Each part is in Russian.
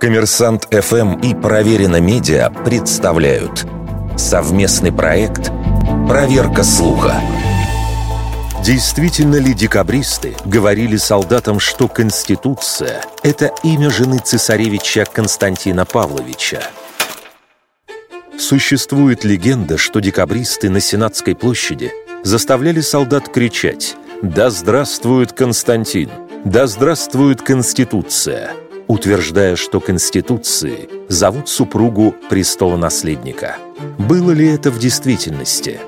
Коммерсант ФМ и Проверено Медиа представляют совместный проект «Проверка слуха». Действительно ли декабристы говорили солдатам, что Конституция – это имя жены цесаревича Константина Павловича? Существует легенда, что декабристы на Сенатской площади заставляли солдат кричать «Да здравствует Константин! Да здравствует Конституция!» Утверждая, что Конституции зовут супругу престолонаследника. Было ли это в действительности?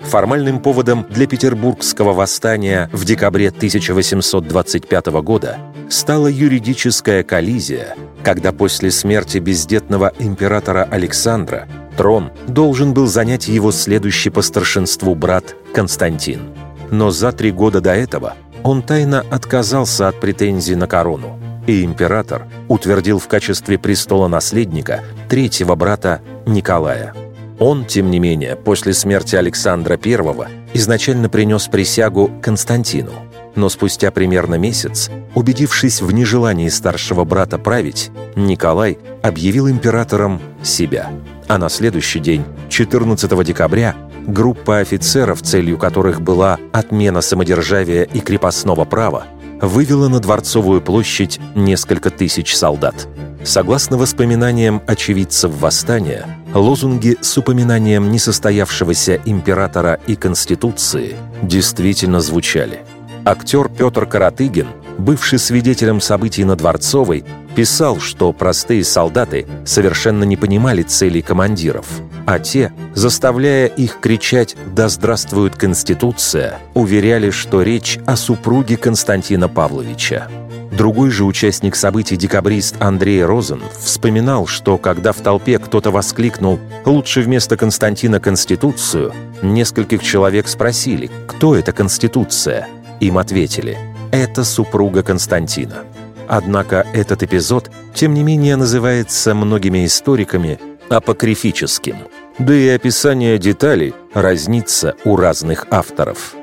Формальным поводом для Петербургского восстания в декабре 1825 года стала юридическая коллизия, когда после смерти бездетного императора Александра трон должен был занять его следующий по старшинству брат Константин. Но за три года до этого он тайно отказался от претензий на корону – и император утвердил в качестве престола наследника третьего брата Николая. Он, тем не менее, после смерти Александра I изначально принес присягу Константину, но спустя примерно месяц, убедившись в нежелании старшего брата править, Николай объявил императором себя. А на следующий день, 14 декабря, группа офицеров, целью которых была отмена самодержавия и крепостного права, вывела на Дворцовую площадь несколько тысяч солдат. Согласно воспоминаниям очевидцев восстания, лозунги с упоминанием несостоявшегося императора и Конституции действительно звучали. Актер Петр Каратыгин, бывший свидетелем событий на Дворцовой, писал, что простые солдаты совершенно не понимали целей командиров, а те, заставляя их кричать «Да здравствует Конституция!», уверяли, что речь о супруге Константина Павловича. Другой же участник событий, декабрист Андрей Розен, вспоминал, что когда в толпе кто-то воскликнул «Лучше вместо Константина Конституцию», нескольких человек спросили «Кто это Конституция?» Им ответили «Это супруга Константина». Однако этот эпизод, тем не менее, называется многими историками апокрифическим. Да и описание деталей разнится у разных авторов.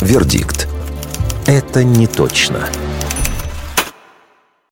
Вердикт. Это не точно.